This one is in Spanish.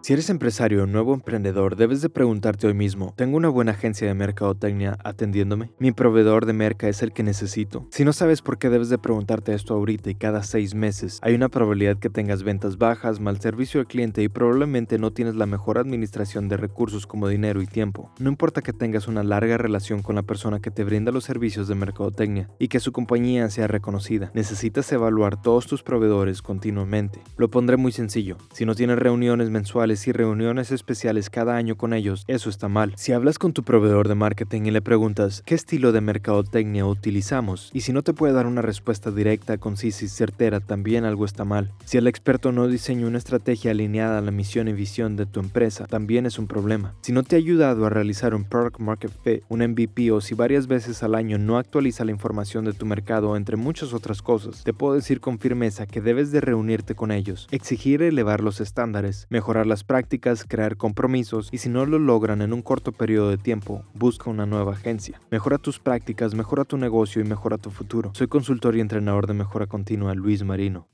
Si eres empresario o nuevo emprendedor, debes de preguntarte hoy mismo, ¿tengo una buena agencia de mercadotecnia atendiéndome? ¿Mi proveedor de merca es el que necesito? Si no sabes por qué debes de preguntarte esto ahorita y cada seis meses, hay una probabilidad que tengas ventas bajas, mal servicio al cliente y probablemente no tienes la mejor administración de recursos como dinero y tiempo. No importa que tengas una larga relación con la persona que te brinda los servicios de mercadotecnia y que su compañía sea reconocida, necesitas evaluar todos tus proveedores continuamente. Lo pondré muy sencillo, si no tienes reuniones mensuales y reuniones especiales cada año con ellos, eso está mal. Si hablas con tu proveedor de marketing y le preguntas qué estilo de mercadotecnia utilizamos, y si no te puede dar una respuesta directa, concisa y certera, también algo está mal. Si el experto no diseña una estrategia alineada a la misión y visión de tu empresa, también es un problema. Si no te ha ayudado a realizar un Product Market Fit, un MVP o si varias veces al año no actualiza la información de tu mercado, entre muchas otras cosas, te puedo decir con firmeza que debes de reunirte con ellos, exigir elevar los estándares, mejorar las prácticas, crear compromisos y si no lo logran en un corto periodo de tiempo, busca una nueva agencia. Mejora tus prácticas, mejora tu negocio y mejora tu futuro. Soy consultor y entrenador de mejora continua Luis Marino.